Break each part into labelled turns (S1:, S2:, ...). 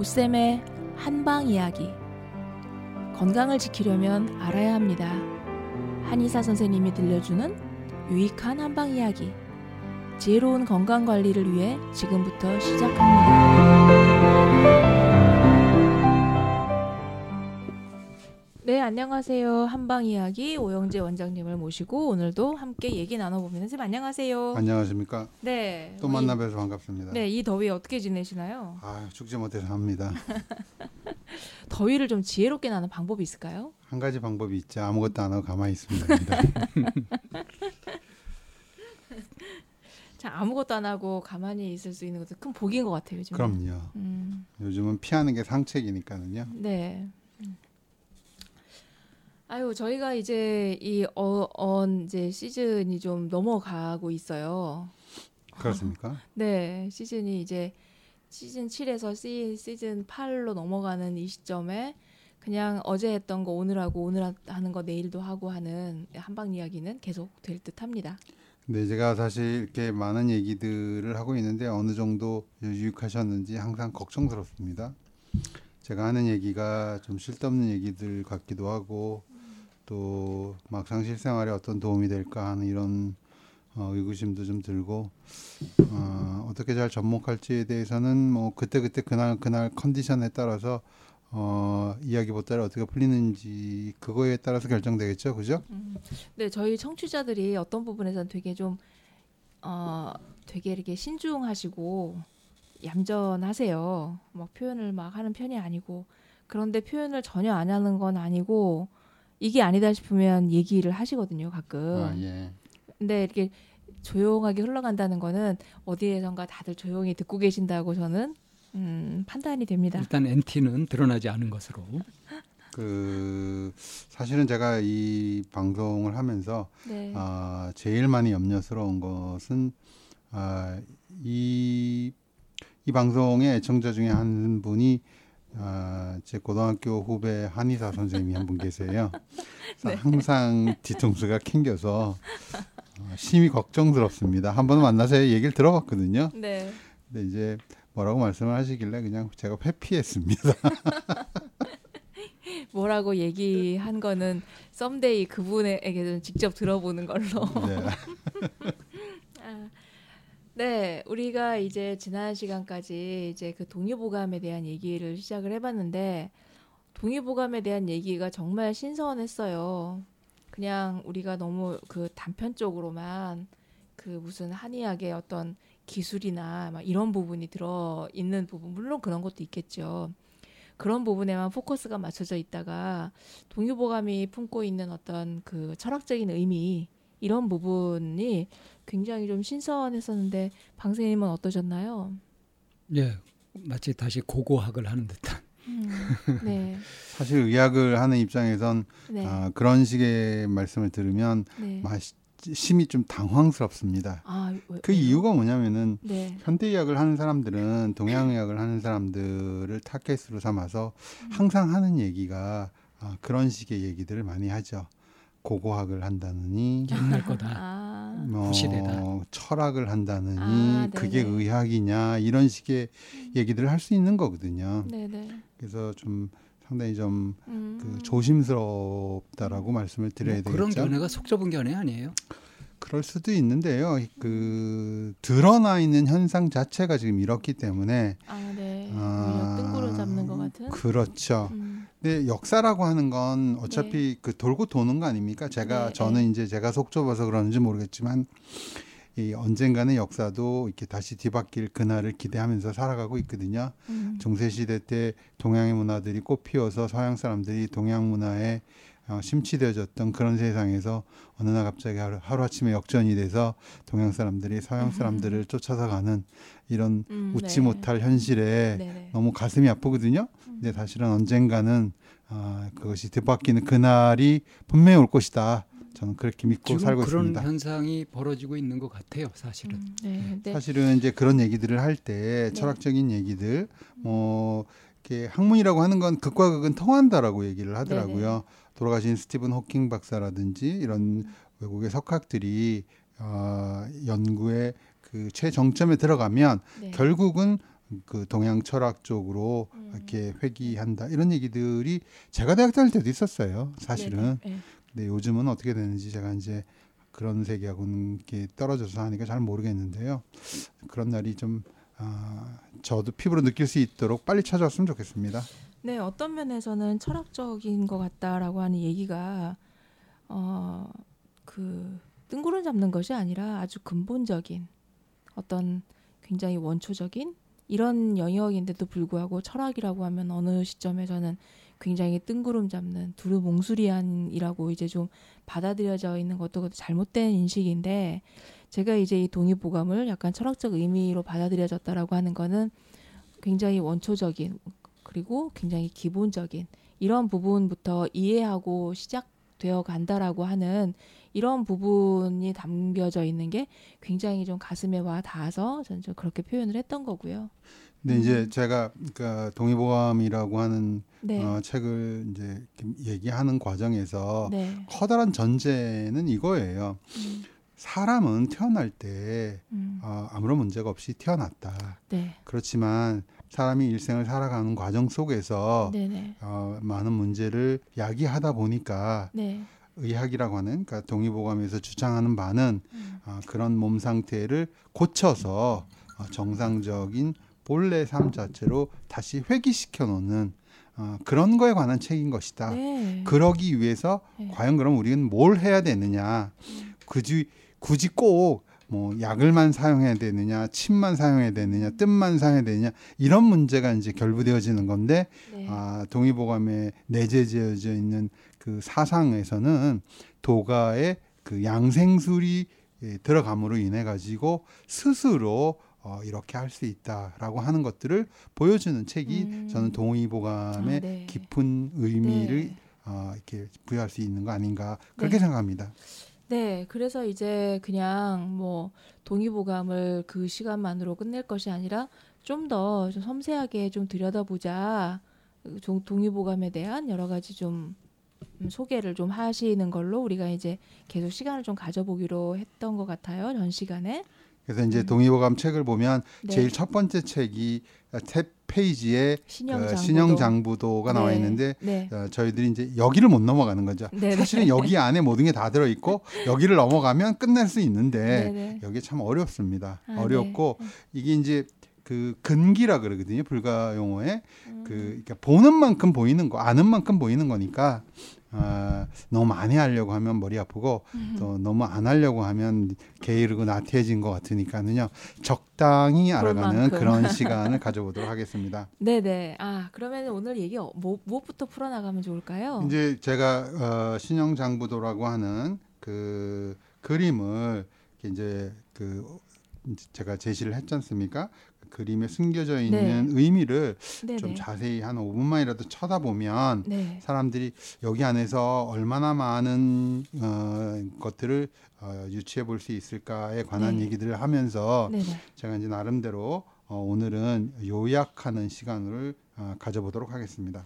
S1: 오쌤의 한방 이야기. 건강을 지키려면 알아야 합니다. 한의사 선생님이 들려주는 유익한 한방 이야기. 지혜로운 건강 관리를 위해 지금부터 시작합니다. 네, 안녕하세요. 한방 이야기 오영재 원장님을 모시고 오늘도 함께 얘기 나눠봅니다. 선생님 안녕하세요.
S2: 안녕하십니까?
S1: 네.
S2: 또 만나 뵈서 반갑습니다.
S1: 네, 이 더위 어떻게 지내시나요?
S2: 아, 죽지 못해서 합니다.
S1: 더위를 좀 지혜롭게 나는 방법이 있을까요?
S2: 한 가지 방법이 있지 아무것도 안 하고 가만히 있습니다.
S1: 자, 아무것도 안 하고 가만히 있을 수 있는 것도 큰 복인 것 같아요, 요즘.
S2: 그럼요.
S1: 음,
S2: 요즘은 피하는 게 상책이니까는요.
S1: 네. 음. 아유, 저희가 이제 이 어, 언 이제 시즌이 좀 넘어가고 있어요.
S2: 그렇습니까?
S1: 네, 시즌이 이제 시즌 7에서 시, 시즌 8로 넘어가는 이 시점에 그냥 어제 했던 거 오늘 하고 오늘 하- 하는 거 내일도 하고 하는 한방 이야기는 계속 될 듯합니다.
S2: 근데 제가 사실 이렇게 많은 얘기들을 하고 있는데 어느 정도 유익하셨는지 항상 걱정스럽습니다. 제가 하는 얘기가 좀 쓸데없는 얘기들 같기도 하고 또 막상 실생활에 어떤 도움이 될까 하는 이런 어, 의구심도 좀 들고 어, 어떻게 잘 접목할지에 대해서는 뭐 그때 그때 그날 그날 컨디션에 따라서 어, 이야기 보따리 어떻게 풀리는지 그거에 따라서 결정되겠죠, 그죠?
S1: 네, 저희 청취자들이 어떤 부분에서는 되게 좀 어, 되게 이렇게 신중하시고 얌전하세요. 막 표현을 막 하는 편이 아니고 그런데 표현을 전혀 안 하는 건 아니고 이게 아니다 싶으면 얘기를 하시거든요, 가끔.
S2: 아 예.
S1: 근데 이렇게 조용하게 흘러간다는 거는 어디에선가 다들 조용히 듣고 계신다고 저는 음, 판단이 됩니다.
S3: 일단 NT는 드러나지 않은 것으로
S2: 그 사실은 제가 이 방송을 하면서
S1: 네.
S2: 아, 제일 많이 염려스러운 것은 아, 이, 이 방송의 애청자 중에 한 분이 아, 제 고등학교 후배 한의사 선생님이 한 분 계세요. 그래서 항상 뒤통수가 캥겨서 어, 심히 걱정스럽습니다. 한 번 만나서 얘기를 들어봤거든요.
S1: 네.
S2: 근데 이제 뭐라고 말씀을 하시길래 그냥 제가 회피했습니다.
S1: 뭐라고 얘기한 거는 썸데이 그분에게 좀 직접 들어보는 걸로.
S2: 네.
S1: 아, 네, 우리가 이제 지난 시간까지 이제 그 동의보감에 대한 얘기를 시작을 해봤는데 동의보감에 대한 얘기가 정말 신선했어요. 그냥 우리가 너무 그 단편적으로만 그 무슨 한의학의 어떤 기술이나 막 이런 부분이 들어 있는 부분 물론 그런 것도 있겠죠. 그런 부분에만 포커스가 맞춰져 있다가 동의보감이 품고 있는 어떤 그 철학적인 의미 이런 부분이 굉장히 좀 신선했었는데 방생님은 어떠셨나요?
S3: 예 마치 다시 고고학을 하는 듯한
S1: 음, 네,
S2: 사실 의학을 하는 입장에선
S1: 네,
S2: 아, 그런 식의 말씀을 들으면
S1: 네.
S2: 마- 심히 좀 당황스럽습니다.
S1: 아, 왜-
S2: 그? 이유가 뭐냐면은
S1: 네,
S2: 현대의학을 하는 사람들은 동양의학을 하는 사람들을 타겟으로 삼아서 항상 하는 얘기가 아, 그런 식의 얘기들을 많이 하죠. 고고학을 한다느니
S3: 옛날 거다.
S1: 아,
S2: 뭐
S3: 구시대다.
S2: 철학을 한다느니
S1: 아,
S2: 그게
S1: 네네.
S2: 의학이냐 이런 식의 얘기들을 할 수 있는 거거든요.
S1: 네, 네,
S2: 그래서 좀 상당히 좀그
S1: 음,
S2: 조심스럽다라고 말씀을 드려야
S3: 뭐 그런
S2: 되겠죠.
S3: 견해가 속 좁은 견해 아니에요?
S2: 그럴 수도 있는데요. 그 드러나 있는 현상 자체가 지금 이렇기 때문에
S1: 아, 네,
S2: 아,
S1: 뜬구를 잡는 것 같은.
S2: 그렇죠.
S1: 음,
S2: 근데 역사라고 하는 건 어차피 그 돌고 도는 거 아닙니까? 제가
S1: 네,
S2: 저는 이제 제가 속 좁아서 그러는지 모르겠지만 이 언젠가는 역사도 이렇게 다시 뒤바뀔 그날을 기대하면서 살아가고 있거든요.
S1: 음,
S2: 중세 시대 때 동양의 문화들이 꽃피워서 서양 사람들이 동양 문화에 어, 심취되어졌던 그런 세상에서 어느 날 갑자기 하루, 하루아침에 역전이 돼서 동양 사람들이 서양 사람들을 쫓아서 가는 이런
S1: 음,
S2: 웃지
S1: 네.
S2: 못할 현실에
S1: 네, 네.
S2: 너무 가슴이 아프거든요. 근데 사실은 언젠가는 아, 그것이 뒤바뀌는 그날이 분명히 올 것이다. 저는 그렇게 믿고
S3: 지금
S2: 살고
S3: 그런
S2: 있습니다.
S3: 현상이 벌어지고 있는 것 같아요, 사실은.
S1: 음, 네, 네.
S2: 사실은 이제 그런 얘기들을 할때
S1: 네.
S2: 철학적인 얘기들 뭐 이렇게 학문이라고 하는 건 극과 극은 통한다라고 얘기를 하더라고요. 돌아가신 스티븐 호킹 박사라든지 이런 외국의 석학들이 어, 연구의 그 최정점에 들어가면
S1: 네.
S2: 결국은 그 동양 철학 쪽으로
S1: 음.
S2: 이렇게 회귀한다 이런 얘기들이 제가 대학 다닐 때도 있었어요. 사실은.
S1: 네네. 네.
S2: 근데 요즘은 어떻게 되는지 제가 이제 그런 세계하고는 이렇게 떨어져서 하니까 잘 모르겠는데요. 그런 날이 좀 아, 저도 피부로 느낄 수 있도록 빨리 찾아왔으면 좋겠습니다.
S1: 네, 어떤 면에서는 철학적인 것 같다라고 하는 얘기가 어, 그 뜬구름 잡는 것이 아니라 아주 근본적인 어떤 굉장히 원초적인 이런 영역인데도 불구하고 철학이라고 하면 어느 시점에서는 굉장히 뜬구름 잡는 두루몽술이한이라고 이제 좀 받아들여져 있는 것도 잘못된 인식인데 제가 이제 이 동의보감을 약간 철학적 의미로 받아들여졌다라고 하는 거는 굉장히 원초적인 그리고 굉장히 기본적인 이런 부분부터 이해하고 시작되어 간다라고 하는 이런 부분이 담겨져 있는 게 굉장히 좀 가슴에 와 닿아서 저는 좀 그렇게 표현을 했던 거고요.
S2: 근데
S1: 음.
S2: 이제 제가 그러니까 동의보감이라고 하는
S1: 네.
S2: 어, 책을 이제 얘기하는 과정에서
S1: 네.
S2: 커다란 전제는 이거예요.
S1: 음,
S2: 사람은 태어날 때
S1: 음,
S2: 어, 아무런 문제가 없이 태어났다.
S1: 네.
S2: 그렇지만 사람이 일생을 살아가는 과정 속에서
S1: 네네.
S2: 어, 많은 문제를 야기하다 보니까
S1: 네.
S2: 의학이라고 하는 그러니까 동의보감에서 주장하는 바는
S1: 음,
S2: 어, 그런 몸 상태를 고쳐서 어, 정상적인 본래 삶 자체로 다시 회귀시켜 놓는 어, 그런 거에 관한 책인 것이다.
S1: 네.
S2: 그러기 위해서
S1: 네.
S2: 과연 그럼 우리는 뭘 해야 되느냐? 굳이 굳이 꼭 뭐 약을만 사용해야 되느냐, 침만 사용해야 되느냐, 뜸만 사용해야 되느냐 이런 문제가 이제 결부되어지는 건데
S1: 네.
S2: 아, 동의보감에 내재되어져 있는 그 사상에서는 도가의 그 양생술이 예, 들어감으로 인해 가지고 스스로 어, 이렇게 할 수 있다라고 하는 것들을 보여주는 책이
S1: 음.
S2: 저는 동의보감의
S1: 아, 네.
S2: 깊은 의미를
S1: 네.
S2: 어, 이렇게 부여할 수 있는 거 아닌가 그렇게
S1: 네.
S2: 생각합니다.
S1: 네, 그래서 이제 그냥 뭐 동의보감을 그 시간만으로 끝낼 것이 아니라 좀더 섬세하게 좀 들여다보자. 종- 동의보감에 대한 여러 가지 좀 음, 소개를 좀 하시는 걸로 우리가 이제 계속 시간을 좀 가져보기로 했던 것 같아요. 전 시간에.
S2: 그래서 이제
S1: 음.
S2: 동의보감 책을 보면
S1: 네.
S2: 제일 첫 번째 책이 탭 페이지에
S1: 신형장부도.
S2: 그 신형 장부도가 나와
S1: 네,
S2: 있는데
S1: 네.
S2: 어, 저희들이 이제 여기를 못 넘어가는 거죠.
S1: 네,
S2: 사실은 여기 안에 모든 게 다 들어 있고 여기를 넘어가면 끝낼 수 있는데
S1: 네, 네.
S2: 여기 참 어렵습니다.
S1: 아,
S2: 어렵고 이게 이제 그 근기라 그러거든요. 불가 용어에
S1: 음.
S2: 그 그러니까 보는 만큼 보이는 거, 아는 만큼 보이는 거니까 아, 너무 많이 하려고 하면 머리 아프고
S1: 음.
S2: 또 너무 안 하려고 하면 게으르고 나태해진 것 같으니까는요 적당히 알아가는. 그런 시간을 가져보도록 하겠습니다.
S1: 네, 네. 아, 그러면 오늘 얘기 어- 뭐 무엇부터 풀어 나가면 좋을까요?
S2: 이제 제가 어, 신형장부도라고 하는 그 그림을 이제 그 제가 제시를 했지 않습니까? 그 그림에 숨겨져 있는 의미를
S1: 네,
S2: 좀
S1: 네.
S2: 자세히 한 5분만이라도 쳐다보면
S1: 네.
S2: 사람들이 여기 안에서 얼마나 많은 어, 것들을 어, 유추해 볼 수 있을까에 관한
S1: 네.
S2: 얘기들을 하면서
S1: 네, 네.
S2: 제가 이제 나름대로 어, 오늘은 요약하는 시간을 어, 가져보도록 하겠습니다.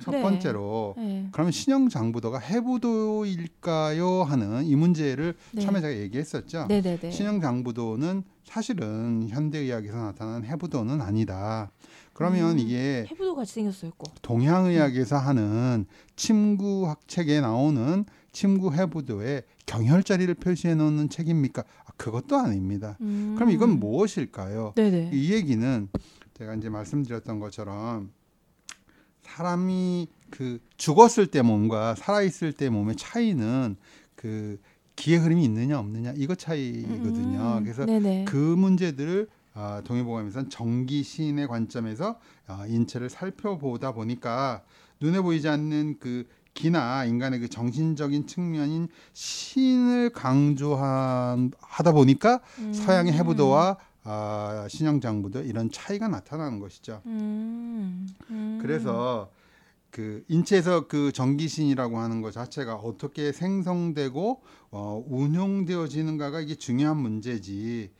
S2: 첫
S1: 네.
S2: 번째로
S1: 네.
S2: 그러면 신형 장부도가 해부도일까요 하는 이 문제를
S1: 네.
S2: 처음에 제가 얘기했었죠.
S1: 네, 네, 네.
S2: 신형 장부도는 사실은 현대의학에서 나타난 해부도는 아니다. 그러면
S1: 음.
S2: 이게
S1: 해부도 같이 생겼어요, 꼭.
S2: 동양의학에서 하는 침구학 책에 나오는 침구 해부도에 경혈자리를 표시해 놓는 책입니까? 아, 그것도 아닙니다.
S1: 음.
S2: 그럼 이건 무엇일까요?
S1: 네, 네.
S2: 이 얘기는 제가 이제 말씀드렸던 것처럼 사람이 그 죽었을 때 몸과 살아 있을 때 몸의 차이는 그 기의 흐름이 있느냐 없느냐 이것 차이거든요.
S1: 음.
S2: 그래서
S1: 네네.
S2: 그 문제들을 아, 동의보감에서는 정기 시인의 관점에서 아, 인체를 살펴보다 보니까 눈에 보이지 않는 그 기나 인간의 그 정신적인 측면인 신을 강조하다 보니까
S1: 음.
S2: 서양의 해부도와 아, 신형 장부도 이런 차이가 나타나는 것이죠.
S1: 음. 음.
S2: 그래서 그 인체에서 그 전기신이라고 하는 것 자체가 어떻게 생성되고 어, 운용되어지는가가 이게 중요한 문제지.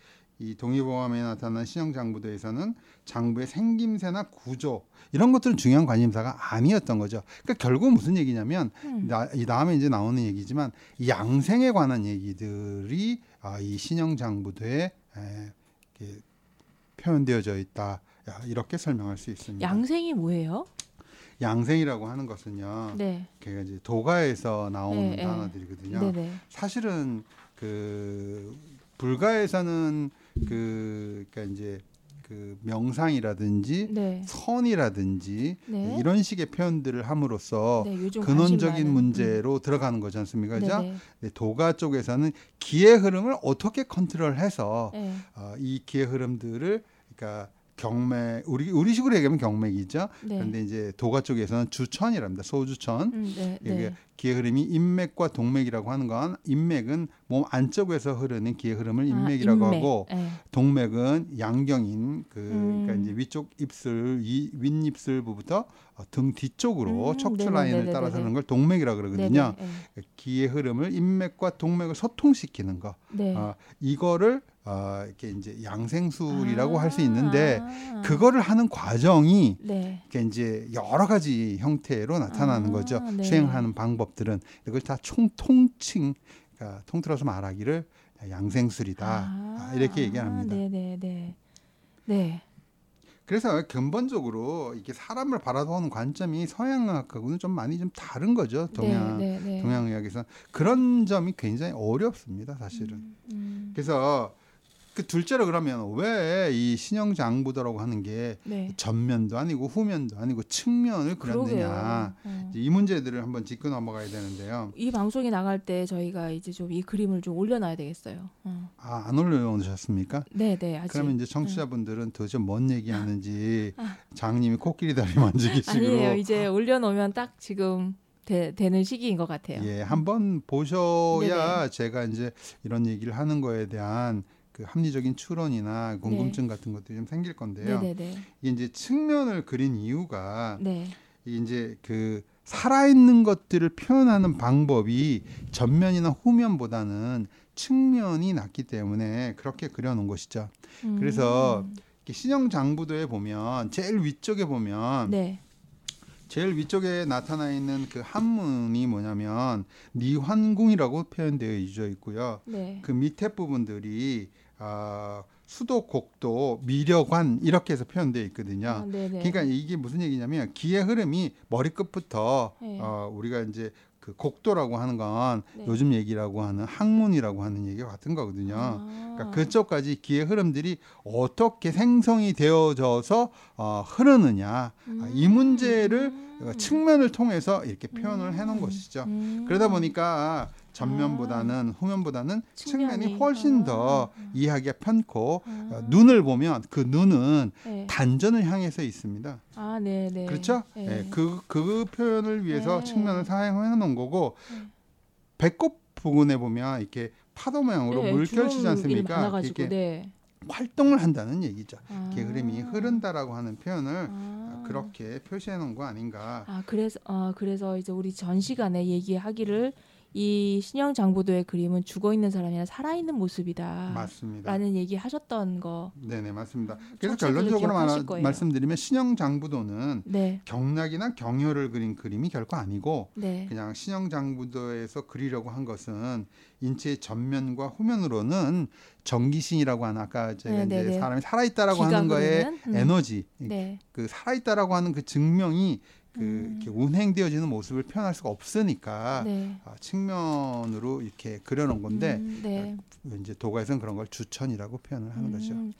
S2: 이 동의보감에 나타난 신형 장부도에서는 장부의 생김새나 구조 이런 것들은 중요한 관심사가 아니었던 거죠. 그러니까 결국 무슨 얘기냐면
S1: 음.
S2: 나, 이 다음에 이제 나오는 얘기지만 이 양생에 관한 얘기들이 아, 이 신형 장부도에 에, 이렇게 표현되어져 있다. 야, 이렇게 설명할 수 있습니다.
S1: 양생이 뭐예요?
S2: 양생이라고 하는 것은요.
S1: 네.
S2: 걔가 이제 도가에서 나오는
S1: 네, 네.
S2: 단어들이거든요.
S1: 네네.
S2: 사실은 그 불가에서는 그 그러니까 이제 그 명상이라든지
S1: 네.
S2: 선이라든지
S1: 네.
S2: 이런 식의 표현들을 함으로써
S1: 네,
S2: 근원적인. 문제로 들어가는 거지 않습니까?
S1: 음.
S2: 그죠?
S1: 네,
S2: 도가 쪽에서는 기의 흐름을 어떻게 컨트롤해서
S1: 네.
S2: 어, 이 기의 흐름들을 그러니까 경맥 우리 우리식으로 얘기하면 경맥이죠.
S1: 네.
S2: 그런데 이제 도가 쪽에서는 주천이랍니다. 소주천.
S1: 음, 네.
S2: 이게
S1: 네.
S2: 기의 흐름이 인맥과 동맥이라고 하는 건 인맥은 몸 안쪽에서 흐르는 기의 흐름을 인맥이라고
S1: 아, 인맥.
S2: 하고
S1: 네.
S2: 동맥은 양경인 그
S1: 음.
S2: 그러니까 이제 위쪽 입술 이 윗입술 부부터 어, 등 뒤쪽으로
S1: 음,
S2: 척추
S1: 네네,
S2: 라인을. 따라서 하는 걸 동맥이라 고 그러거든요.
S1: 네네.
S2: 기의 흐름을 인맥과 동맥을 소통시키는 거.
S1: 네.
S2: 어, 이거를 어, 이렇게 이제 양생술이라고
S1: 아,
S2: 할수 있는데
S1: 아.
S2: 그거를 하는 과정이
S1: 네.
S2: 이게 이제 여러 가지 형태로 나타나는
S1: 아,
S2: 거죠.
S1: 네.
S2: 수행하는 방법 들은 이걸 다 총통칭 그러니까 통틀어서 말하기를 양생술이다 아, 이렇게 얘기합니다.
S1: 네네 네. 네.
S2: 그래서 근본적으로 이게 사람을 바라보는 관점이 서양학하고는 좀 많이 좀 다른 거죠. 동양
S1: 네, 네, 네.
S2: 동양의학에서 그런 점이 굉장히 어렵습니다. 사실은.
S1: 음, 음.
S2: 그래서 그 둘째로 그러면 왜 이 신형 장부도라고 하는 게
S1: 네.
S2: 전면도 아니고 후면도 아니고 측면을. 그렸느냐
S1: 어.
S2: 이 문제들을 한번 짚고 넘어가야 되는데요.
S1: 이 방송이 나갈 때 저희가 이제 좀 이 그림을 좀 올려놔야 되겠어요. 어.
S2: 아, 안 올려놓으셨습니까?
S1: 네, 네, 아직.
S2: 그러면 이제 청취자분들은 도대체 뭔 얘기하는지
S1: 아.
S2: 장님이 코끼리 다리 만지기 식으로
S1: 아니에요. 이제 올려놓으면 딱 지금 되, 는 시기인 것 같아요.
S2: 예, 한번 보셔야
S1: 네네.
S2: 제가 이제 이런 얘기를 하는 거에 대한 그 합리적인 추론이나 궁금증 같은 것들이 좀 생길 건데요.
S1: 네, 네, 네.
S2: 이게 이제 측면을 그린 이유가
S1: 네.
S2: 이제 그 살아있는 것들을 표현하는 방법이 전면이나 후면보다는 측면이 낫기 때문에 그렇게 그려놓은 것이죠. 그래서
S1: 음.
S2: 이렇게 신형 장부도에 보면 제일 위쪽에 보면
S1: 네.
S2: 제일 위쪽에 나타나 있는 그 한문이 뭐냐면 니환궁이라고 표현되어 있고요.
S1: 네.
S2: 그 밑에 부분들이 아, 수도, 곡도, 미려관 이렇게 해서 표현되어 있거든요.
S1: 아.
S2: 그러니까 이게 무슨 얘기냐면 기의 흐름이 머리끝부터
S1: 네.
S2: 어, 우리가 이제 그 곡도라고 하는 건
S1: 네.
S2: 요즘 얘기라고 하는 학문이라고 하는 얘기가 같은 거거든요.
S1: 아.
S2: 그러니까 그쪽까지 기의 흐름들이 어떻게 생성이 되어져서 어, 흐르느냐 아, 이 문제를
S1: 음.
S2: 측면을 통해서 이렇게 표현을 해놓은
S1: 음.
S2: 것이죠.
S1: 음.
S2: 그러다 보니까 전면보다는 후면보다는 측면이
S1: 측면이.
S2: 훨씬
S1: 아.
S2: 더 이해하기가 편고
S1: 아.
S2: 어, 눈을 보면 그 눈은
S1: 네.
S2: 단전을 향해서 있습니다.
S1: 아, 네, 네.
S2: 그렇죠?
S1: 네.
S2: 예, 그, 그 표현을 위해서
S1: 네.
S2: 측면을 사용해 놓은 거고
S1: 네.
S2: 배꼽 부분에 보면 이렇게 파도 모양으로
S1: 네,
S2: 물결치지 않습니까? 이렇게
S1: 네.
S2: 활동을 한다는 얘기죠.
S1: 아.
S2: 이렇게 흐름이 흐른다라고 하는 표현을
S1: 아.
S2: 그렇게 표시해 놓은 거 아닌가.
S1: 아 그래서 아 그래서 이제 우리 전 시간에 얘기하기를 이 신형 장보도의 그림은 죽어 있는 사람이나 살아 있는 모습이다라는
S2: 맞습니다.
S1: 얘기 하셨던 거.
S2: 네 네 맞습니다. 그래서 결론적으로 말. 말씀드리면 신형 장부도는
S1: 네,
S2: 경락이나 경혈을 그린 그림이 결코 아니고
S1: 네,
S2: 그냥 신형 장부도에서 그리려고 한 것은 인체의 전면과 후면으로는 전기신이라고 하는 아까 제가
S1: 네,
S2: 이제
S1: 네, 네.
S2: 사람이 살아 있다라고
S1: 기가
S2: 하는 거에
S1: 그리는? 음.
S2: 에너지
S1: 네,
S2: 그 살아 있다라고 하는 그 증명이 그
S1: 음.
S2: 이렇게 운행되어지는 모습을 표현할 수가 없으니까
S1: 네.
S2: 아, 측면으로 이렇게 그려놓은 건데
S1: 음, 네.
S2: 이제 도가에서는 그런 걸 주천이라고 표현을 하는 거죠.
S1: 음,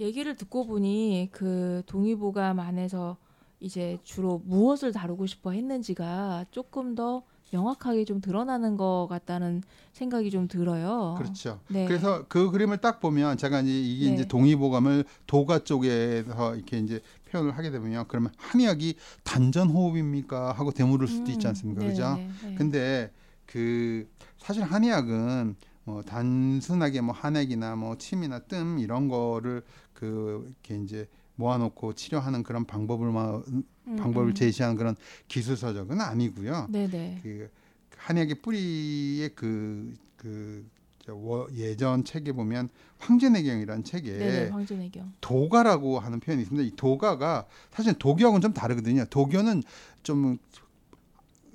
S1: 얘기를 듣고 보니 그 동의보감 안에서 이제 주로 무엇을 다루고 싶어 했는지가 조금 더 명확하게 좀 드러나는 것 같다는 생각이 좀 들어요.
S2: 그렇죠.
S1: 네.
S2: 그래서 그 그림을 딱 보면 제가 이제 이게
S1: 네.
S2: 이제 동의보감을 도가 쪽에서 이렇게 이제 표현을 하게 되면요. 그러면 한의학이 단전 호흡입니까 하고 되물을 수도 있지
S1: 음,
S2: 않습니까?
S1: 네,
S2: 그죠?
S1: 네, 네.
S2: 근데 그 사실 한의학은 뭐 단순하게 뭐 한액이나 뭐 침이나 뜸 이런 거를 그 이렇게 이제 모아놓고 치료하는 그런 방법을 마-
S1: 음,
S2: 방법을
S1: 음.
S2: 제시하는 그런 기술 서적은 아니고요.
S1: 네네.
S2: 그 한의학의 뿌리의 그, 그 예전 책에 보면 황제내경이라는 책에
S1: 네네. 황진애경.
S2: 도가라고 하는 표현이 있습니다. 이 도가가 사실 도교하고는 좀 다르거든요. 도교는 좀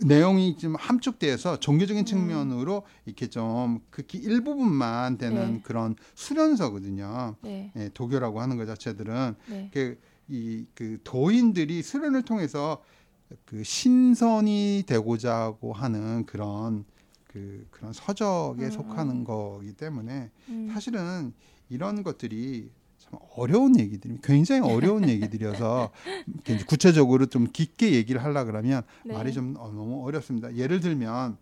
S2: 내용이 좀 함축돼서 종교적인
S1: 음.
S2: 측면으로 이렇게 좀 극히 일부분만 되는
S1: 네.
S2: 그런 수련서거든요.
S1: 네.
S2: 예, 도교라고 하는 것 자체들은
S1: 네.
S2: 그 이 그 도인들이 수련을 통해서 그 신선이 되고자 하고 하는 그런 그 그런 서적에
S1: 음,
S2: 속하는
S1: 음.
S2: 거기 때문에
S1: 음.
S2: 사실은 이런 것들이 참 어려운 얘기들이 굉장히 어려운 얘기들이어서 구체적으로 좀 깊게 얘기를 하려 그러면
S1: 네.
S2: 말이 좀 어, 너무 어렵습니다. 예를 들면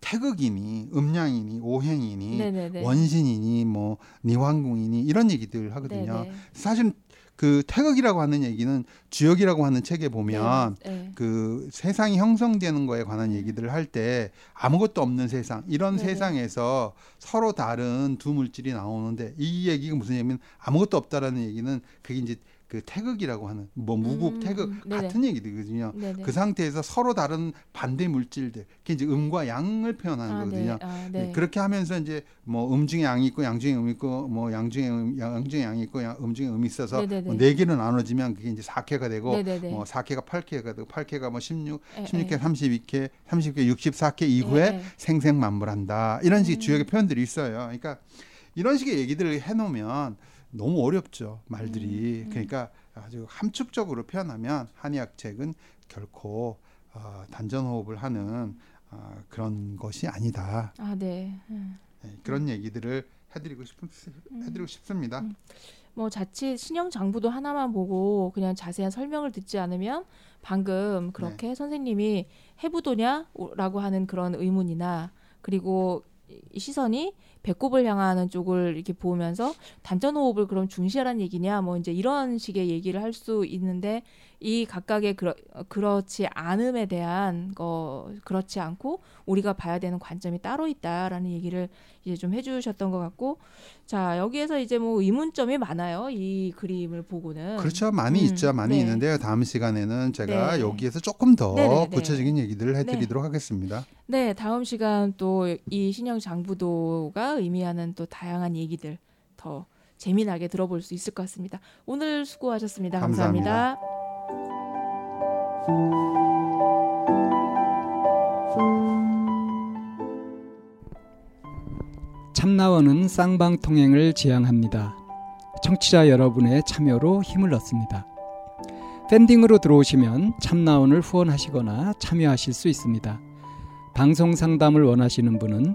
S2: 태극이니 음양이니 오행이니
S1: 네네네.
S2: 원신이니 뭐 니왕궁이니 이런 얘기들 하거든요.
S1: 네네.
S2: 사실 그 태극이라고 하는 얘기는 주역이라고 하는 책에 보면
S1: 네. 네.
S2: 그 세상이 형성되는 거에 관한 얘기들을 할 때 아무것도 없는 세상 이런
S1: 네네.
S2: 세상에서 서로 다른 두 물질이 나오는데 이 얘기가 무슨 얘기냐면 아무것도 없다라는 얘기는 그게 이제 그 태극이라고 하는 뭐 무국
S1: 음,
S2: 태극
S1: 네네.
S2: 같은 얘기거든요.
S1: 네네.
S2: 그 상태에서 서로 다른 반대 물질들 그게 이제 음과 양을 표현하는
S1: 아,
S2: 거거든요.
S1: 네. 아,
S2: 네,
S1: 네.
S2: 그렇게 하면서 이제 뭐 음 중에 양이 있고 양 중에 음이 있고 뭐 양 중에 음, 양 중에 양이 있고 양, 음 중에 음이 있어서
S1: 네네네.
S2: 뭐네 개로 나눠지면 그게 이제 사케가 되고
S1: 네네네.
S2: 뭐 사케가 8케가 되고 8케가 뭐 16,
S1: 예,
S2: 16개,
S1: 예.
S2: 32개, 30개, 64개 이후에
S1: 예, 예.
S2: 생생만물한다. 이런 식의
S1: 음.
S2: 주역의 표현들이 있어요. 그러니까 이런 식의 얘기들을 해놓으면 너무 어렵죠 말들이.
S1: 음, 음.
S2: 그러니까 아주 함축적으로 표현하면 한의학 책은 결코 어, 단전호흡을 하는 어, 그런 것이 아니다.
S1: 아, 네. 음.
S2: 네, 그런 얘기들을 해드리고 싶 해드리고 싶습니다.
S1: 음. 뭐 자칫 신형 장부도 하나만 보고 그냥 자세한 설명을 듣지 않으면 방금 그렇게 선생님이 해부도냐라고 하는 그런 의문이나 그리고 이 시선이 배꼽을 향하는 쪽을 이렇게 보면서 단전 호흡을 그럼 중시하라는 얘기냐 뭐 이제 이런 식의 얘기를 할 수 있는데 이 각각의 그러, 그렇지 않음에 대한 거 그렇지 않고 우리가 봐야 되는 관점이 따로 있다라는 얘기를 이제 좀 해주셨던 것 같고 자 여기에서 이제 뭐 의문점이 많아요 이 그림을 보고는
S2: 그렇죠. 많이
S1: 음,
S2: 있죠. 많이
S1: 네.
S2: 있는데요. 다음 시간에는 제가
S1: 네.
S2: 여기에서 조금 더
S1: 네, 네, 네.
S2: 구체적인 얘기들을 해드리도록 하겠습니다.
S1: 네 다음 시간 또 이 신형 장부도가 의미하는 또 다양한 얘기들 더 재미나게 들어볼 수 있을 것 같습니다 오늘 수고하셨습니다
S2: 감사합니다.
S1: 감사합니다.
S3: 참나원은 쌍방통행을 지향합니다. 청취자 여러분의 참여로 힘을 얻습니다. 팬딩으로 들어오시면 참나원을 후원하시거나 참여하실 수 있습니다. 방송 상담을 원하시는 분은